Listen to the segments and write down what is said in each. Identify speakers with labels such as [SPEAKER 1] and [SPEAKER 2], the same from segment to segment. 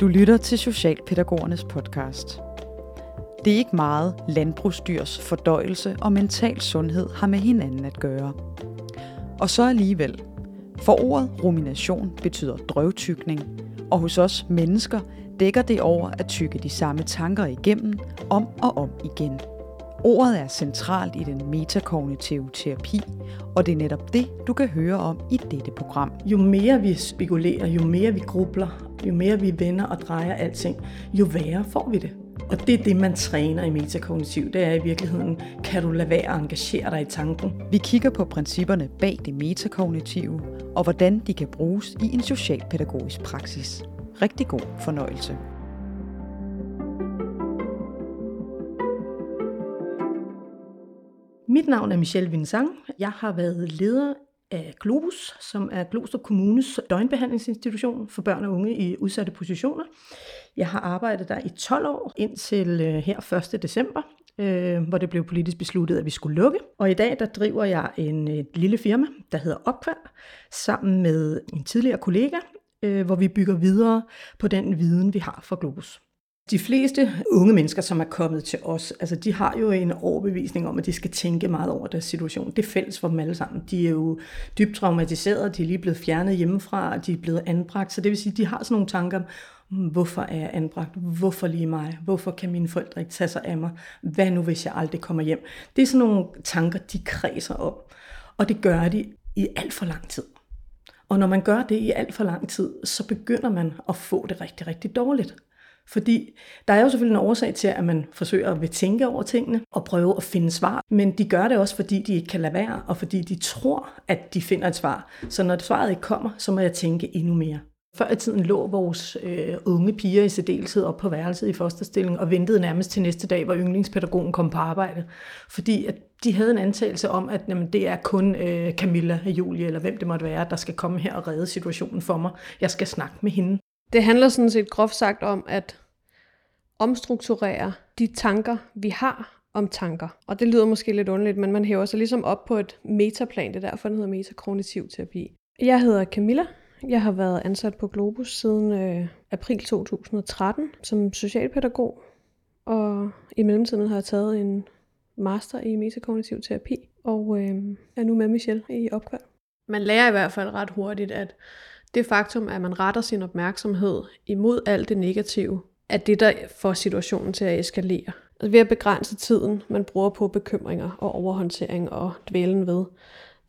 [SPEAKER 1] Du lytter til Socialpædagogernes podcast. Det er ikke meget landbrugsdyrs fordøjelse og mental sundhed har med hinanden at gøre. Og så alligevel. For ordet rumination betyder drøvtykning, og hos os mennesker dækker det over at tykke de samme tanker igennem om og om igen. Ordet er centralt i den metakognitive terapi, og det er netop det, du kan høre om i dette program.
[SPEAKER 2] Jo mere vi spekulerer, jo mere vi grubler, jo mere vi vender og drejer alting, jo værre får vi det. Og det er det, man træner i metakognitiv. Det er i virkeligheden, kan du lade være at engagere dig i tanken.
[SPEAKER 1] Vi kigger på principperne bag det metakognitive, og hvordan de kan bruges i en socialpædagogisk praksis. Rigtig god fornøjelse.
[SPEAKER 2] Mit navn er Michelle Vinsang. Jeg har været leder af Globus, som er Gloster Kommunes døgnbehandlingsinstitution for børn og unge i udsatte positioner. Jeg har arbejdet der i 12 år indtil øh, her 1. december, øh, hvor det blev politisk besluttet, at vi skulle lukke. Og i dag der driver jeg en et lille firma, der hedder Opkvær, sammen med en tidligere kollega, øh, hvor vi bygger videre på den viden, vi har fra Globus. De fleste unge mennesker, som er kommet til os, altså de har jo en overbevisning om, at de skal tænke meget over deres situation. Det er fælles for dem alle sammen. De er jo dybt traumatiserede, de er lige blevet fjernet hjemmefra, de er blevet anbragt. Så det vil sige, at de har sådan nogle tanker om, hmm, hvorfor er jeg anbragt? Hvorfor lige mig? Hvorfor kan mine forældre ikke tage sig af mig? Hvad nu, hvis jeg aldrig kommer hjem? Det er sådan nogle tanker, de kredser om. Og det gør de i alt for lang tid. Og når man gør det i alt for lang tid, så begynder man at få det rigtig, rigtig dårligt. Fordi der er jo selvfølgelig en årsag til, at man forsøger at tænke over tingene og prøve at finde svar. Men de gør det også, fordi de ikke kan lade være, og fordi de tror, at de finder et svar. Så når svaret ikke kommer, så må jeg tænke endnu mere. Før i tiden lå vores øh, unge piger i særdeleshed op på værelset i fosterstilling og ventede nærmest til næste dag, hvor yndlingspædagogen kom på arbejde. Fordi at de havde en antagelse om, at jamen, det er kun øh, Camilla, Julie eller hvem det måtte være, der skal komme her og redde situationen for mig. Jeg skal snakke med hende.
[SPEAKER 3] Det handler sådan set groft sagt om at omstrukturere de tanker, vi har om tanker. Og det lyder måske lidt underligt, men man hæver sig ligesom op på et metaplan. Det er derfor, den hedder metakognitiv terapi. Jeg hedder Camilla. Jeg har været ansat på Globus siden øh, april 2013 som socialpædagog. Og i mellemtiden har jeg taget en master i metakognitiv terapi, og øh, er nu med Michelle i opkvær. Man lærer i hvert fald ret hurtigt, at det faktum, at man retter sin opmærksomhed imod alt det negative, er det, der får situationen til at eskalere. Altså ved at begrænse tiden, man bruger på bekymringer og overhåndtering og dvælen ved,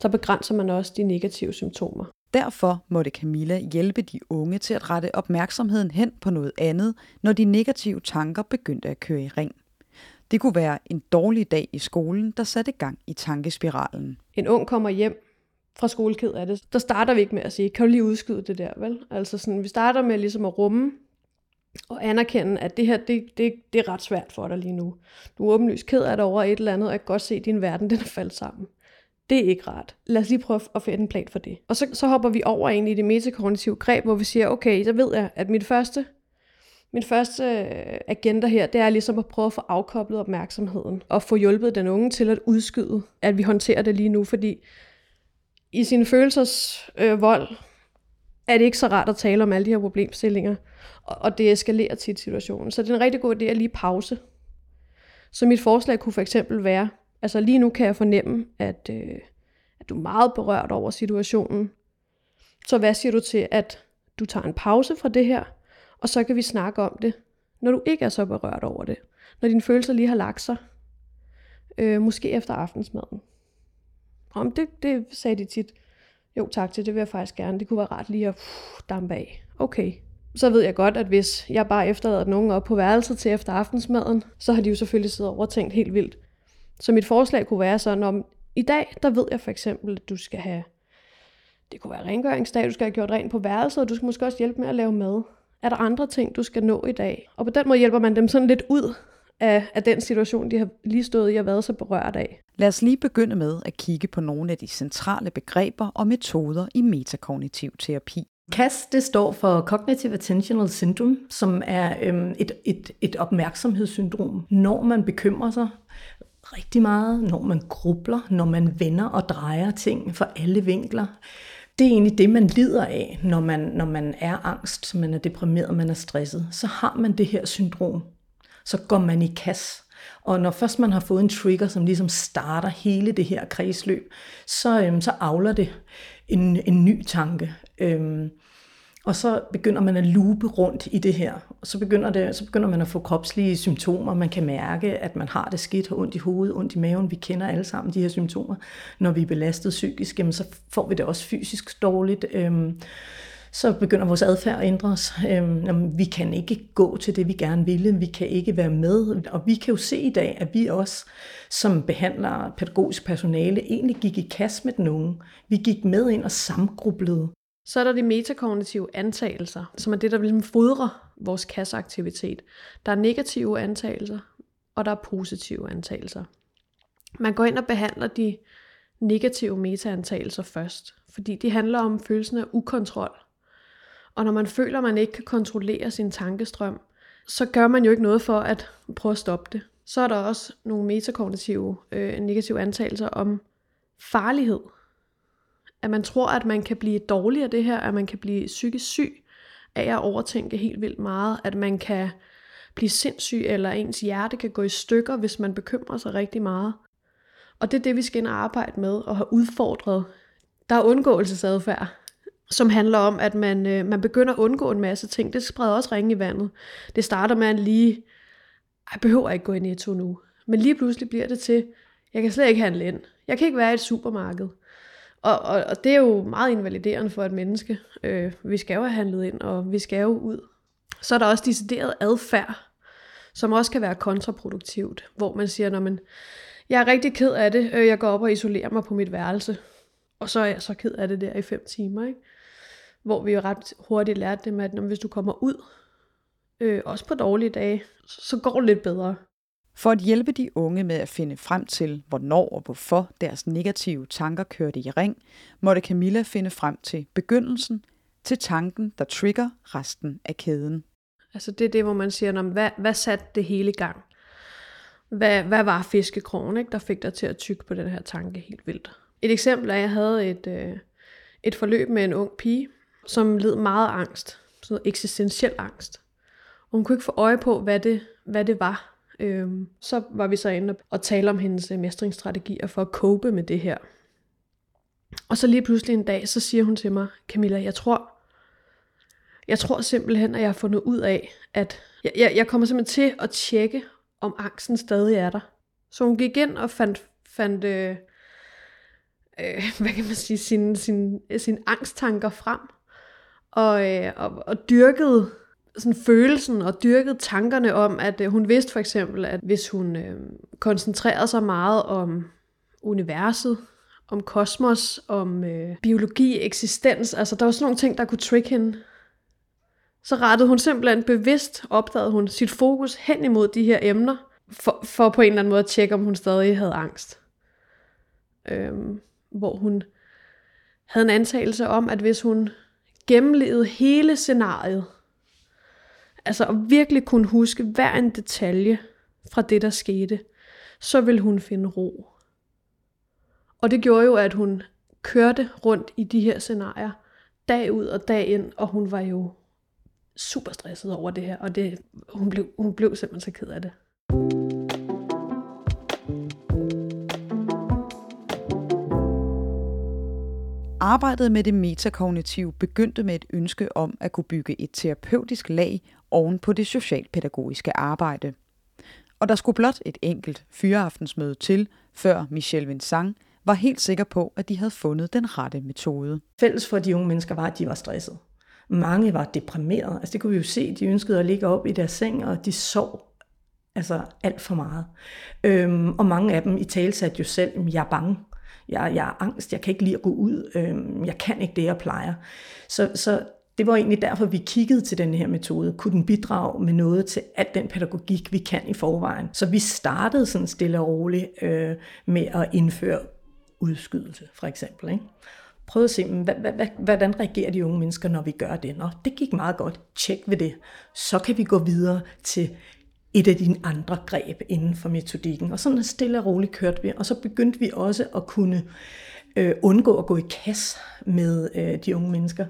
[SPEAKER 3] så begrænser man også de negative symptomer.
[SPEAKER 1] Derfor måtte Camilla hjælpe de unge til at rette opmærksomheden hen på noget andet, når de negative tanker begyndte at køre i ring. Det kunne være en dårlig dag i skolen, der satte gang i tankespiralen.
[SPEAKER 3] En ung kommer hjem fra skoleked af det. Der starter vi ikke med at sige, kan du lige udskyde det der, vel? Altså sådan, vi starter med ligesom at rumme og anerkende, at det her, det, det, det er ret svært for dig lige nu. Du er åbenlyst ked af det over et eller andet, og jeg kan godt se, at din verden den er faldet sammen. Det er ikke rart. Lad os lige prøve at finde en plan for det. Og så, så hopper vi over ind i det metakognitive greb, hvor vi siger, okay, så ved jeg, at mit første, min første øh, agenda her, det er ligesom at prøve at få afkoblet opmærksomheden, og få hjulpet den unge til at udskyde, at vi håndterer det lige nu, fordi i sin følelsers øh, vold, er det ikke så rart at tale om alle de her problemstillinger, og det eskalerer tit situationen. Så det er en rigtig god idé at lige pause. Så mit forslag kunne for eksempel være, altså lige nu kan jeg fornemme, at, øh, at du er meget berørt over situationen. Så hvad siger du til, at du tager en pause fra det her, og så kan vi snakke om det, når du ikke er så berørt over det. Når dine følelser lige har lagt sig. Øh, måske efter aftensmaden. Om det, det sagde de tit. Jo tak til, det vil jeg faktisk gerne. Det kunne være rart lige at pff, dampe af. Okay, så ved jeg godt, at hvis jeg bare efterlader nogen op på værelset til efter aftensmaden, så har de jo selvfølgelig siddet over og tænkt helt vildt. Så mit forslag kunne være sådan, om i dag, der ved jeg for eksempel, at du skal have, det kunne være rengøringsdag, du skal have gjort rent på værelset, og du skal måske også hjælpe med at lave mad. Er der andre ting, du skal nå i dag? Og på den måde hjælper man dem sådan lidt ud af, af den situation, de har lige stået i og været så berørt af.
[SPEAKER 1] Lad os lige begynde med at kigge på nogle af de centrale begreber og metoder i metakognitiv terapi.
[SPEAKER 2] CAS det står for Cognitive Attentional Syndrome, som er øhm, et, et, et opmærksomhedssyndrom. Når man bekymrer sig rigtig meget, når man grubler, når man vender og drejer ting fra alle vinkler, det er egentlig det, man lider af, når man, når man er angst, man er deprimeret, man er stresset. Så har man det her syndrom. Så går man i kasse. Og når først man har fået en trigger, som ligesom starter hele det her kredsløb, så, øhm, så avler det en, en ny tanke. Øhm, og så begynder man at lupe rundt i det her. Og så begynder, det, så begynder man at få kropslige symptomer. Man kan mærke, at man har det skidt, har ondt i hovedet, ondt i maven. Vi kender alle sammen de her symptomer. Når vi er belastet psykisk, jamen, så får vi det også fysisk dårligt. Øhm, så begynder vores adfærd at ændres. Øhm, vi kan ikke gå til det, vi gerne ville. Vi kan ikke være med. Og vi kan jo se i dag, at vi også som behandler pædagogisk personale egentlig gik i kast med den unge. Vi gik med ind og samgrublede.
[SPEAKER 3] Så er der de metakognitive antagelser, som er det, der ligesom fodrer vores kasseaktivitet. Der er negative antagelser, og der er positive antagelser. Man går ind og behandler de negative metaantagelser først, fordi de handler om følelsen af ukontrol. Og når man føler, at man ikke kan kontrollere sin tankestrøm, så gør man jo ikke noget for at prøve at stoppe det. Så er der også nogle metakognitive øh, negative antagelser om farlighed at man tror, at man kan blive dårlig af det her, at man kan blive psykisk syg af at overtænke helt vildt meget, at man kan blive sindssyg, eller ens hjerte kan gå i stykker, hvis man bekymrer sig rigtig meget. Og det er det, vi skal ind og arbejde med, og have udfordret. Der er undgåelsesadfærd, som handler om, at man, øh, man begynder at undgå en masse ting. Det spreder også ringe i vandet. Det starter med at lige, jeg behøver ikke gå i netto nu. Men lige pludselig bliver det til, jeg kan slet ikke handle ind. Jeg kan ikke være i et supermarked. Og, og, og det er jo meget invaliderende for et menneske. Øh, vi skal jo have handlet ind, og vi skal jo ud. Så er der også decideret adfærd, som også kan være kontraproduktivt, hvor man siger, når man, jeg er rigtig ked af det, øh, jeg går op og isolerer mig på mit værelse, og så er jeg så ked af det der i fem timer, ikke? Hvor vi jo ret hurtigt lærte dem, at når, hvis du kommer ud, øh, også på dårlige dage, så går det lidt bedre.
[SPEAKER 1] For at hjælpe de unge med at finde frem til, hvornår og hvorfor deres negative tanker kørte i ring, måtte Camilla finde frem til begyndelsen, til tanken, der trigger resten af kæden.
[SPEAKER 3] Altså det er det, hvor man siger, hvad, hvad satte det hele i gang? Hvad, hvad var fiskekrogen, ikke, der fik dig til at tykke på den her tanke helt vildt? Et eksempel er, at jeg havde et, øh, et forløb med en ung pige, som led meget angst, sådan eksistentiel angst. Og hun kunne ikke få øje på, hvad det, hvad det var, Øhm, så var vi så inde og tale om hendes øh, mestringsstrategier for at cope med det her. Og så lige pludselig en dag, så siger hun til mig, Camilla, jeg tror, jeg tror simpelthen, at jeg har fundet ud af, at jeg, jeg, jeg kommer simpelthen til at tjekke, om angsten stadig er der. Så hun gik ind og fandt, fandt øh, øh, hvad kan man sige, sine sin, øh, sin angsttanker frem, og, øh, og, og dyrkede sådan følelsen og dyrkede tankerne om, at øh, hun vidste for eksempel, at hvis hun øh, koncentrerede sig meget om universet, om kosmos, om øh, biologi, eksistens, altså der var sådan nogle ting, der kunne trick hende. Så rettede hun simpelthen bevidst, opdagede hun sit fokus hen imod de her emner, for, for på en eller anden måde at tjekke, om hun stadig havde angst. Øhm, hvor hun havde en antagelse om, at hvis hun gennemlevet hele scenariet, altså at virkelig kunne huske hver en detalje fra det, der skete, så ville hun finde ro. Og det gjorde jo, at hun kørte rundt i de her scenarier, dag ud og dag ind, og hun var jo super stresset over det her, og det, hun, blev, hun blev simpelthen så ked af det.
[SPEAKER 1] Arbejdet med det metakognitive begyndte med et ønske om at kunne bygge et terapeutisk lag oven på det socialpædagogiske arbejde. Og der skulle blot et enkelt fyreaftensmøde til, før Michel Vincent var helt sikker på, at de havde fundet den rette metode.
[SPEAKER 2] Fælles for de unge mennesker var, at de var stresset. Mange var deprimerede. Altså det kunne vi jo se, de ønskede at ligge op i deres seng, og de sov altså alt for meget. Øhm, og mange af dem i tale satte jo selv, jeg er bange jeg, jeg er angst, jeg kan ikke lide at gå ud, øh, jeg kan ikke det, jeg plejer. Så, så det var egentlig derfor, vi kiggede til den her metode. Kunne den bidrage med noget til al den pædagogik, vi kan i forvejen? Så vi startede sådan stille og roligt øh, med at indføre udskydelse, for eksempel. Ikke? Prøv at se, hvad, hvad, hvad, hvordan reagerer de unge mennesker, når vi gør det? Nå, det gik meget godt. Tjek ved det. Så kan vi gå videre til et af dine andre greb inden for metodikken. Og sådan stille og roligt kørte vi. Og så begyndte vi også at kunne øh, undgå at gå i kasse med øh, de unge mennesker.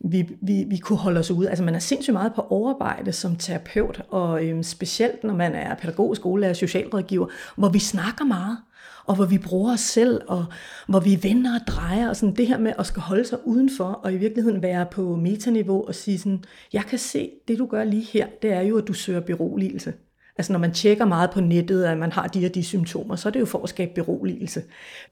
[SPEAKER 2] Vi, vi, vi kunne holde os ude. Altså man er sindssygt meget på overarbejde som terapeut, og øh, specielt når man er pædagog, skolelærer, socialrådgiver, hvor vi snakker meget og hvor vi bruger os selv, og hvor vi vender og drejer, og sådan det her med at skal holde sig udenfor, og i virkeligheden være på metaniveau og sige sådan, jeg kan se, det du gør lige her, det er jo, at du søger beroligelse. Altså når man tjekker meget på nettet, at man har de og de symptomer, så er det jo for at skabe beroligelse.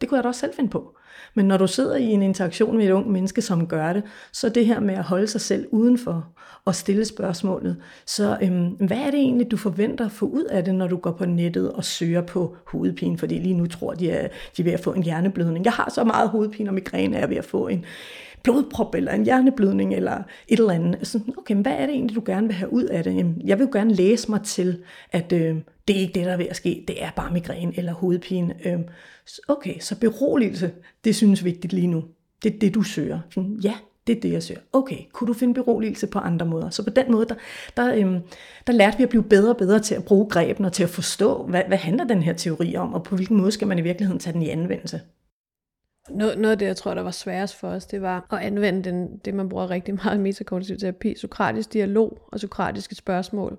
[SPEAKER 2] Det kunne jeg da også selv finde på. Men når du sidder i en interaktion med et ung menneske, som gør det, så det her med at holde sig selv udenfor og stille spørgsmålet, så øhm, hvad er det egentlig, du forventer at få ud af det, når du går på nettet og søger på hovedpine? Fordi lige nu tror de, at de er ved at få en hjerneblødning. Jeg har så meget hovedpine og migræne, er jeg ved at få en blodprop eller en hjerneblødning eller et eller andet. Så, okay, hvad er det egentlig, du gerne vil have ud af det? Jamen, jeg vil jo gerne læse mig til, at øh, det er ikke det, der er ved at ske. Det er bare migræne eller hovedpine. Øh, okay, så beroligelse, det synes vigtigt lige nu. Det er det, du søger. Ja, det er det, jeg søger. Okay, kunne du finde beroligelse på andre måder? Så på den måde, der, der, øhm, der lærte vi at blive bedre og bedre til at bruge greben og til at forstå, hvad, hvad handler den her teori om, og på hvilken måde skal man i virkeligheden tage den i anvendelse.
[SPEAKER 3] Noget, noget af det, jeg tror, der var sværest for os, det var at anvende den, det, man bruger rigtig meget i metakognitiv terapi, sokratisk dialog og sokratiske spørgsmål.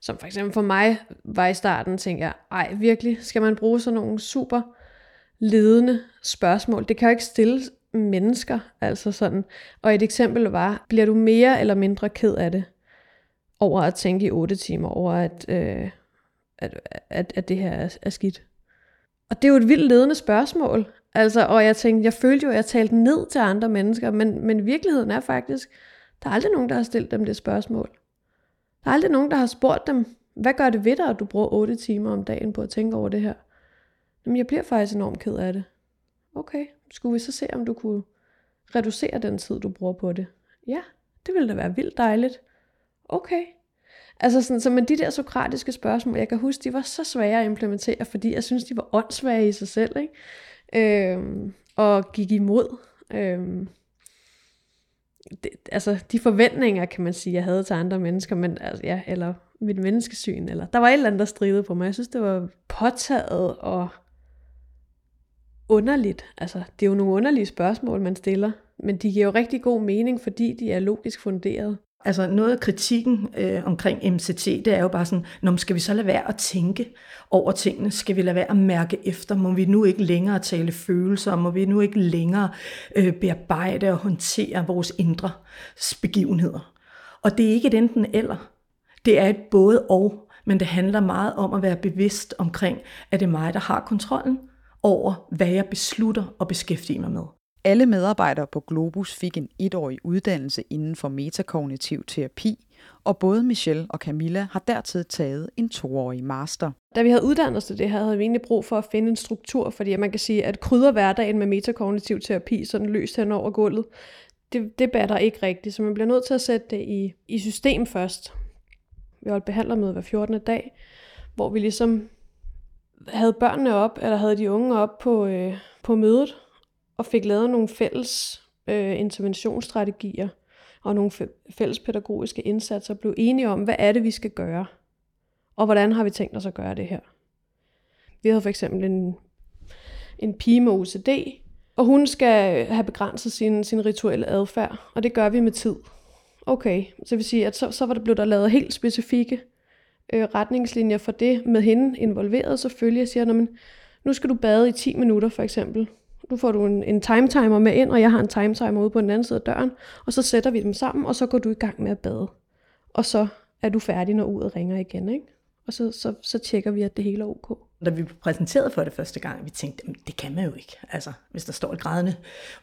[SPEAKER 3] Som for eksempel for mig var i starten, tænkte jeg, ej virkelig, skal man bruge sådan nogle super ledende spørgsmål? Det kan jo ikke stille mennesker, altså sådan. Og et eksempel var, bliver du mere eller mindre ked af det, over at tænke i otte timer, over at, øh, at, at, at det her er, er skidt? Og det er jo et vildt ledende spørgsmål. Altså, og jeg tænkte, jeg følte jo, at jeg talte ned til andre mennesker, men, men virkeligheden er faktisk, der er aldrig nogen, der har stillet dem det spørgsmål. Der er aldrig nogen, der har spurgt dem, hvad gør det ved dig, at du bruger 8 timer om dagen på at tænke over det her? Jamen, jeg bliver faktisk enormt ked af det. Okay, skulle vi så se, om du kunne reducere den tid, du bruger på det? Ja, det ville da være vildt dejligt. Okay. Altså sådan, så med de der sokratiske spørgsmål, jeg kan huske, de var så svære at implementere, fordi jeg synes, de var åndssvage i sig selv, ikke? Øh, og gik imod. Øh, det, altså de forventninger, kan man sige, jeg havde til andre mennesker, men altså, ja, eller mit menneskesyn, eller der var et eller andet, der stridede på mig. Jeg synes, det var påtaget og underligt. Altså, det er jo nogle underlige spørgsmål, man stiller, men de giver jo rigtig god mening, fordi de er logisk funderet.
[SPEAKER 2] Altså noget af kritikken øh, omkring MCT, det er jo bare sådan, når skal vi så lade være at tænke over tingene? Skal vi lade være at mærke efter? Må vi nu ikke længere tale følelser? Må vi nu ikke længere øh, bearbejde og håndtere vores indre begivenheder? Og det er ikke et enten eller. Det er et både og, men det handler meget om at være bevidst omkring, at det er mig, der har kontrollen over, hvad jeg beslutter at beskæftige mig med.
[SPEAKER 1] Alle medarbejdere på Globus fik en etårig uddannelse inden for metakognitiv terapi, og både Michelle og Camilla har dertil taget en toårig master.
[SPEAKER 3] Da vi havde uddannet os til det her, havde vi egentlig brug for at finde en struktur, fordi man kan sige, at krydder hverdagen med metakognitiv terapi sådan løst hen over gulvet, det, det batter ikke rigtigt, så man bliver nødt til at sætte det i, i system først. Vi holdt behandlermøde hver 14. dag, hvor vi ligesom havde børnene op, eller havde de unge op på, øh, på mødet, og fik lavet nogle fælles øh, interventionsstrategier og nogle fælles pædagogiske indsatser, blev enige om, hvad er det, vi skal gøre, og hvordan har vi tænkt os at gøre det her. Vi havde for eksempel en, en pige med OCD, og hun skal have begrænset sin, sin rituelle adfærd, og det gør vi med tid. Okay, så det vil sige, at så, så var det blevet der lavet helt specifikke øh, retningslinjer for det med hende involveret selvfølgelig. Jeg siger, men nu skal du bade i 10 minutter for eksempel. Nu får du en, en timetimer med ind, og jeg har en timetimer ude på den anden side af døren, og så sætter vi dem sammen, og så går du i gang med at bade. Og så er du færdig, når uret ringer igen, ikke? Og så, så, så tjekker vi, at det hele er ok.
[SPEAKER 2] Da vi blev præsenteret for det første gang, vi tænkte, det kan man jo ikke. Altså, hvis der står et grædende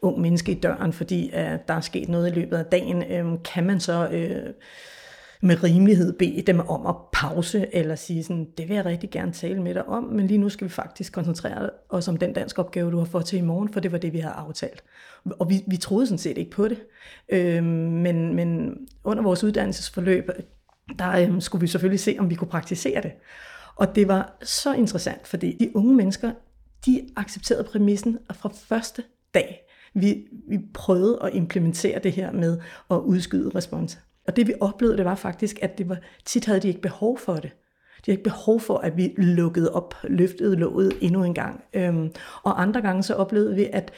[SPEAKER 2] ung menneske i døren, fordi uh, der er sket noget i løbet af dagen, øh, kan man så... Øh, med rimelighed bede dem om at pause, eller sige sådan, det vil jeg rigtig gerne tale med dig om, men lige nu skal vi faktisk koncentrere os om den dansk opgave, du har fået til i morgen, for det var det, vi havde aftalt. Og vi, vi troede sådan set ikke på det, øh, men, men under vores uddannelsesforløb, der øh, skulle vi selvfølgelig se, om vi kunne praktisere det. Og det var så interessant, fordi de unge mennesker, de accepterede præmissen fra første dag. Vi, vi prøvede at implementere det her med at udskyde responser. Og det vi oplevede, det var faktisk, at det var, tit havde de ikke behov for det. De har ikke behov for, at vi lukkede op, løftede låget endnu en gang. Øhm, og andre gange så oplevede vi, at,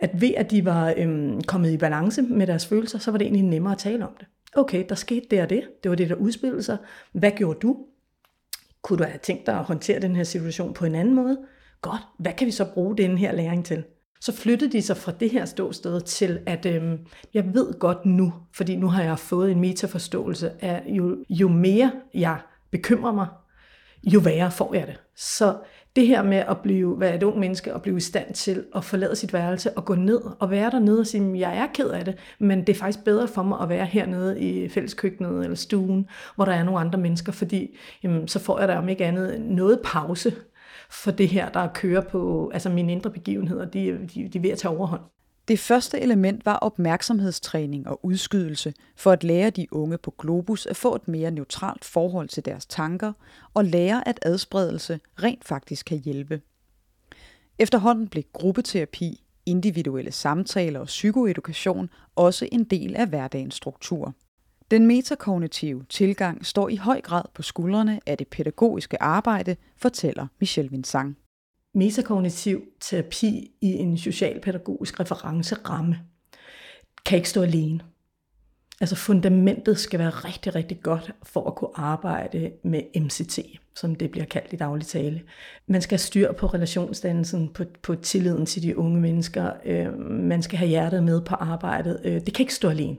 [SPEAKER 2] at ved at de var øhm, kommet i balance med deres følelser, så var det egentlig nemmere at tale om det. Okay, der skete det og det. Det var det, der udspillede sig. Hvad gjorde du? Kunne du have tænkt dig at håndtere den her situation på en anden måde? Godt, hvad kan vi så bruge den her læring til? Så flyttede de sig fra det her ståsted til, at øhm, jeg ved godt nu, fordi nu har jeg fået en metaforståelse af, jo, jo mere jeg bekymrer mig, jo værre får jeg det. Så det her med at blive, være et ung menneske og blive i stand til at forlade sit værelse og gå ned og være dernede og sige, jeg er ked af det, men det er faktisk bedre for mig at være hernede i fælleskøkkenet eller stuen, hvor der er nogle andre mennesker, fordi jamen, så får jeg der om ikke andet noget pause for det her, der kører på, altså mine indre begivenheder, de, de, de er ved at tage overhånd.
[SPEAKER 1] Det første element var opmærksomhedstræning og udskydelse for at lære de unge på Globus at få et mere neutralt forhold til deres tanker og lære, at adspredelse rent faktisk kan hjælpe. Efterhånden blev gruppeterapi, individuelle samtaler og psykoedukation også en del af hverdagens struktur. Den metakognitive tilgang står i høj grad på skuldrene af det pædagogiske arbejde, fortæller Michel Vincent
[SPEAKER 2] metakognitiv terapi i en socialpædagogisk referenceramme kan ikke stå alene. Altså fundamentet skal være rigtig, rigtig godt for at kunne arbejde med MCT, som det bliver kaldt i daglig tale. Man skal have styr på relationsdannelsen, på, på tilliden til de unge mennesker. Øh, man skal have hjertet med på arbejdet. Øh, det kan ikke stå alene.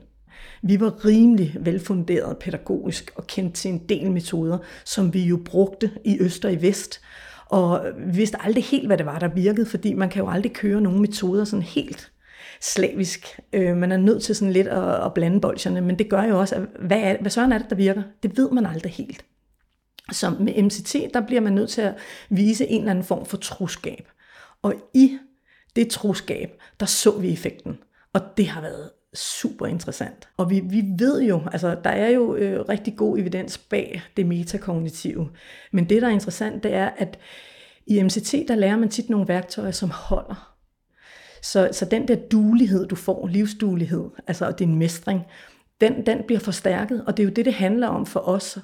[SPEAKER 2] Vi var rimelig velfunderet pædagogisk og kendt til en del metoder, som vi jo brugte i øst og i vest, og vi vidste aldrig helt, hvad det var, der virkede, fordi man kan jo aldrig køre nogle metoder sådan helt slavisk. Øh, man er nødt til sådan lidt at, at blande bolsjerne, men det gør jo også, at hvad, er, hvad sådan er det, der virker? Det ved man aldrig helt. Så med MCT, der bliver man nødt til at vise en eller anden form for troskab. Og i det troskab, der så vi effekten. Og det har været super interessant. Og vi, vi ved jo, altså der er jo øh, rigtig god evidens bag det metakognitive. Men det, der er interessant, det er, at i MCT, der lærer man tit nogle værktøjer, som holder. Så, så den der dulighed, du får, livsdulighed, altså din mestring, den, den bliver forstærket, og det er jo det, det handler om for os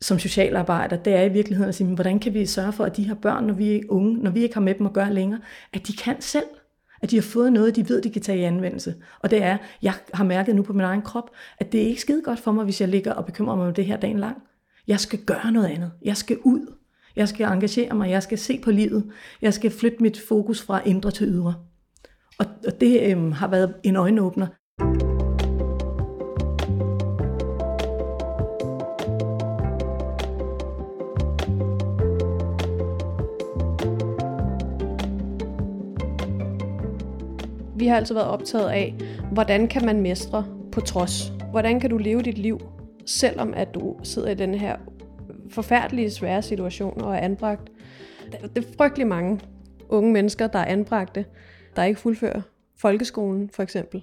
[SPEAKER 2] som socialarbejder, det er i virkeligheden at sige, hvordan kan vi sørge for, at de her børn, når vi er unge, når vi ikke har med dem at gøre længere, at de kan selv. At de har fået noget, de ved, de kan tage i anvendelse. Og det er, jeg har mærket nu på min egen krop, at det er ikke skide godt for mig, hvis jeg ligger og bekymrer mig om det her dagen lang. Jeg skal gøre noget andet. Jeg skal ud. Jeg skal engagere mig. Jeg skal se på livet. Jeg skal flytte mit fokus fra indre til ydre. Og, og det øhm, har været en øjenåbner.
[SPEAKER 3] Vi har altid været optaget af, hvordan kan man mestre på trods? Hvordan kan du leve dit liv, selvom at du sidder i den her forfærdelige, svære situation og er anbragt? Det er frygtelig mange unge mennesker, der er anbragte, der ikke fuldfører folkeskolen for eksempel.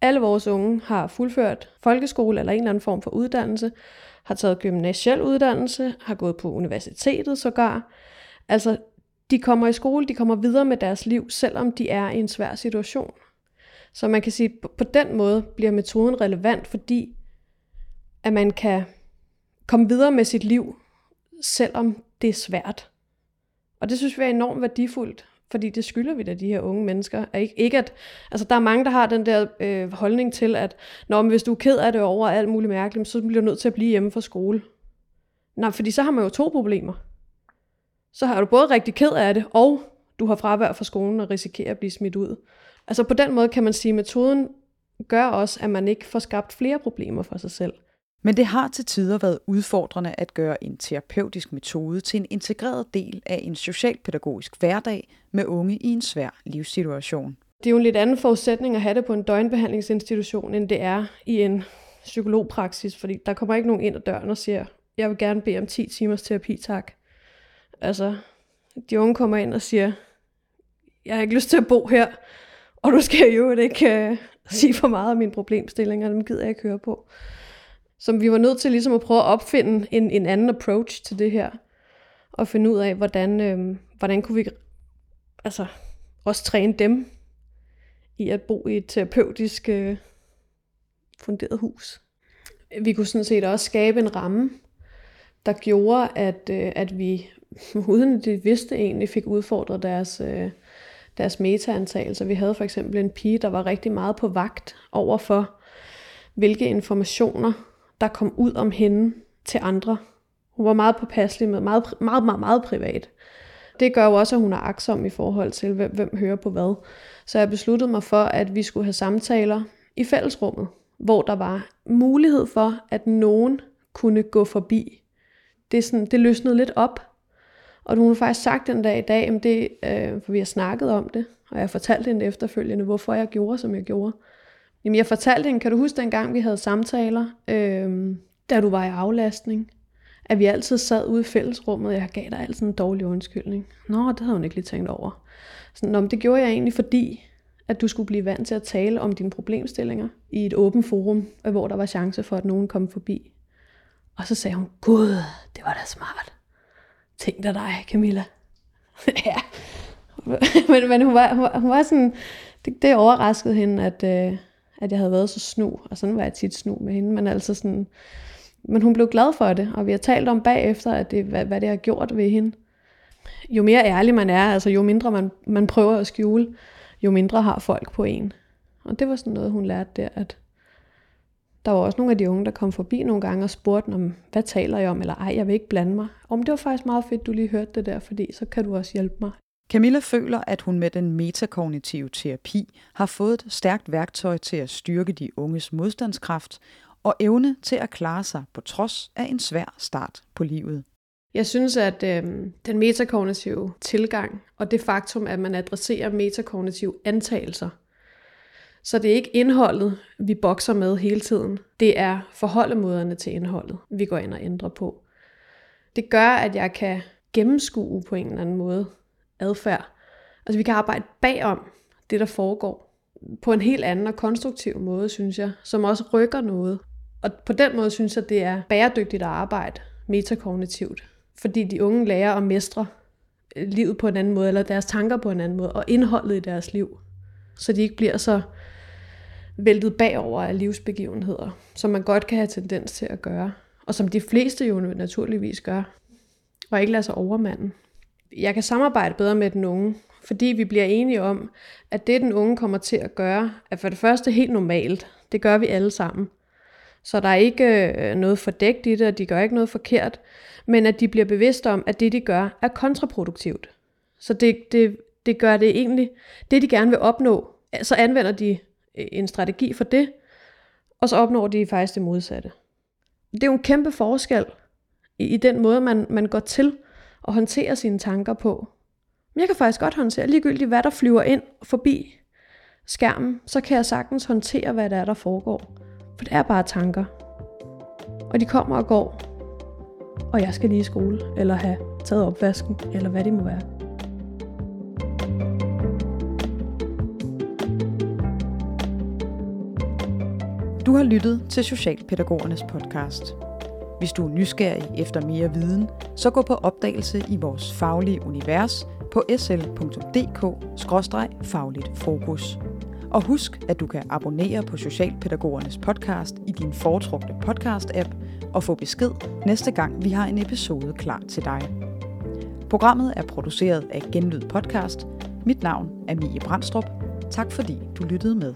[SPEAKER 3] Alle vores unge har fuldført folkeskole eller en eller anden form for uddannelse, har taget gymnasiel uddannelse, har gået på universitetet sågar. Altså, de kommer i skole, de kommer videre med deres liv, selvom de er i en svær situation. Så man kan sige, at på den måde bliver metoden relevant, fordi at man kan komme videre med sit liv, selvom det er svært. Og det synes vi er enormt værdifuldt, fordi det skylder vi da de her unge mennesker. Ikke, ikke at, altså der er mange, der har den der øh, holdning til, at når hvis du er ked af det over alt muligt mærkeligt, så bliver du nødt til at blive hjemme fra skole. Nej, fordi så har man jo to problemer så har du både rigtig ked af det, og du har fravær fra skolen og risikerer at blive smidt ud. Altså på den måde kan man sige, at metoden gør også, at man ikke får skabt flere problemer for sig selv.
[SPEAKER 1] Men det har til tider været udfordrende at gøre en terapeutisk metode til en integreret del af en socialpædagogisk hverdag med unge i en svær livssituation.
[SPEAKER 3] Det er jo en lidt anden forudsætning at have det på en døgnbehandlingsinstitution, end det er i en psykologpraksis, fordi der kommer ikke nogen ind ad døren og siger, jeg vil gerne bede om 10 timers terapi, tak. Altså, de unge kommer ind og siger, jeg har ikke lyst til at bo her, og du skal jo ikke uh, sige for meget om mine problemstillinger, dem gider jeg ikke høre på. Så vi var nødt til ligesom at prøve at opfinde en, en anden approach til det her, og finde ud af, hvordan, øh, hvordan kunne vi altså, også træne dem i at bo i et terapeutisk øh, funderet hus. Vi kunne sådan set også skabe en ramme, der gjorde, at, øh, at vi, uden de vidste egentlig, fik udfordret deres, øh, deres metaantagelser. Vi havde for eksempel en pige, der var rigtig meget på vagt over for, hvilke informationer, der kom ud om hende til andre. Hun var meget påpasselig med, meget, meget, meget, meget privat. Det gør jo også, at hun er aksom i forhold til, hvem, hvem hører på hvad. Så jeg besluttede mig for, at vi skulle have samtaler i fællesrummet, hvor der var mulighed for, at nogen kunne gå forbi. Det, sådan, det løsnede lidt op. Og hun har faktisk sagt den dag i dag, at det, øh, for vi har snakket om det, og jeg fortalte hende efterfølgende, hvorfor jeg gjorde, som jeg gjorde. Jamen jeg fortalte hende, kan du huske dengang, vi havde samtaler, øh, da du var i aflastning, at vi altid sad ude i fællesrummet, og jeg gav dig altid en dårlig undskyldning. Nå, det havde hun ikke lige tænkt over. Så, Nå, men det gjorde jeg egentlig, fordi at du skulle blive vant til at tale om dine problemstillinger i et åbent forum, hvor der var chance for, at nogen kom forbi. Og så sagde hun, Gud, det var da smart. Tænk dig dig, Camilla. ja. men, men hun, var, hun, var, hun var sådan, det, det overraskede hende, at, øh, at jeg havde været så snu, og sådan var jeg tit snu med hende, men altså sådan, men hun blev glad for det, og vi har talt om bagefter, at det, hvad, hvad det har gjort ved hende. Jo mere ærlig man er, altså jo mindre man, man prøver at skjule, jo mindre har folk på en. Og det var sådan noget, hun lærte der, at der var også nogle af de unge, der kom forbi nogle gange og spurgte om, hvad taler jeg om, eller ej, jeg vil ikke blande mig. Om det var faktisk meget fedt, du lige hørte det der, fordi så kan du også hjælpe mig.
[SPEAKER 1] Camilla føler, at hun med den metakognitive terapi har fået et stærkt værktøj til at styrke de unges modstandskraft og evne til at klare sig på trods af en svær start på livet.
[SPEAKER 3] Jeg synes, at øh, den metakognitive tilgang og det faktum, at man adresserer metakognitive antagelser, så det er ikke indholdet, vi bokser med hele tiden. Det er forholdemåderne til indholdet, vi går ind og ændrer på. Det gør, at jeg kan gennemskue på en eller anden måde adfærd. Altså vi kan arbejde bagom det, der foregår på en helt anden og konstruktiv måde, synes jeg, som også rykker noget. Og på den måde synes jeg, det er bæredygtigt at arbejde metakognitivt, fordi de unge lærer at mestre øh, livet på en anden måde, eller deres tanker på en anden måde, og indholdet i deres liv, så de ikke bliver så væltet bagover af livsbegivenheder, som man godt kan have tendens til at gøre, og som de fleste jo naturligvis gør, og ikke lader sig overmanden. Jeg kan samarbejde bedre med den unge, fordi vi bliver enige om, at det den unge kommer til at gøre, er for det første helt normalt. Det gør vi alle sammen. Så der er ikke øh, noget fordækt i det, og de gør ikke noget forkert, men at de bliver bevidste om, at det de gør er kontraproduktivt. Så det, det, det gør det egentlig, det de gerne vil opnå, så anvender de Øh, en strategi for det, og så opnår de faktisk det modsatte. Det er jo en kæmpe forskel i, i den måde, man, man går til at håndtere sine tanker på. Men jeg kan faktisk godt håndtere ligegyldigt, hvad der flyver ind forbi skærmen, så kan jeg sagtens håndtere, hvad der er, der foregår. For det er bare tanker. Og de kommer og går. Og jeg skal lige i skole, eller have taget opvasken, eller hvad det må være.
[SPEAKER 1] Du har lyttet til Socialpædagogernes podcast. Hvis du er nysgerrig efter mere viden, så gå på opdagelse i vores faglige univers på sl.dk-fagligt fokus. Og husk, at du kan abonnere på Socialpædagogernes podcast i din foretrukne podcast-app og få besked næste gang vi har en episode klar til dig. Programmet er produceret af Genlyd Podcast. Mit navn er Mie Brandstrup. Tak fordi du lyttede med.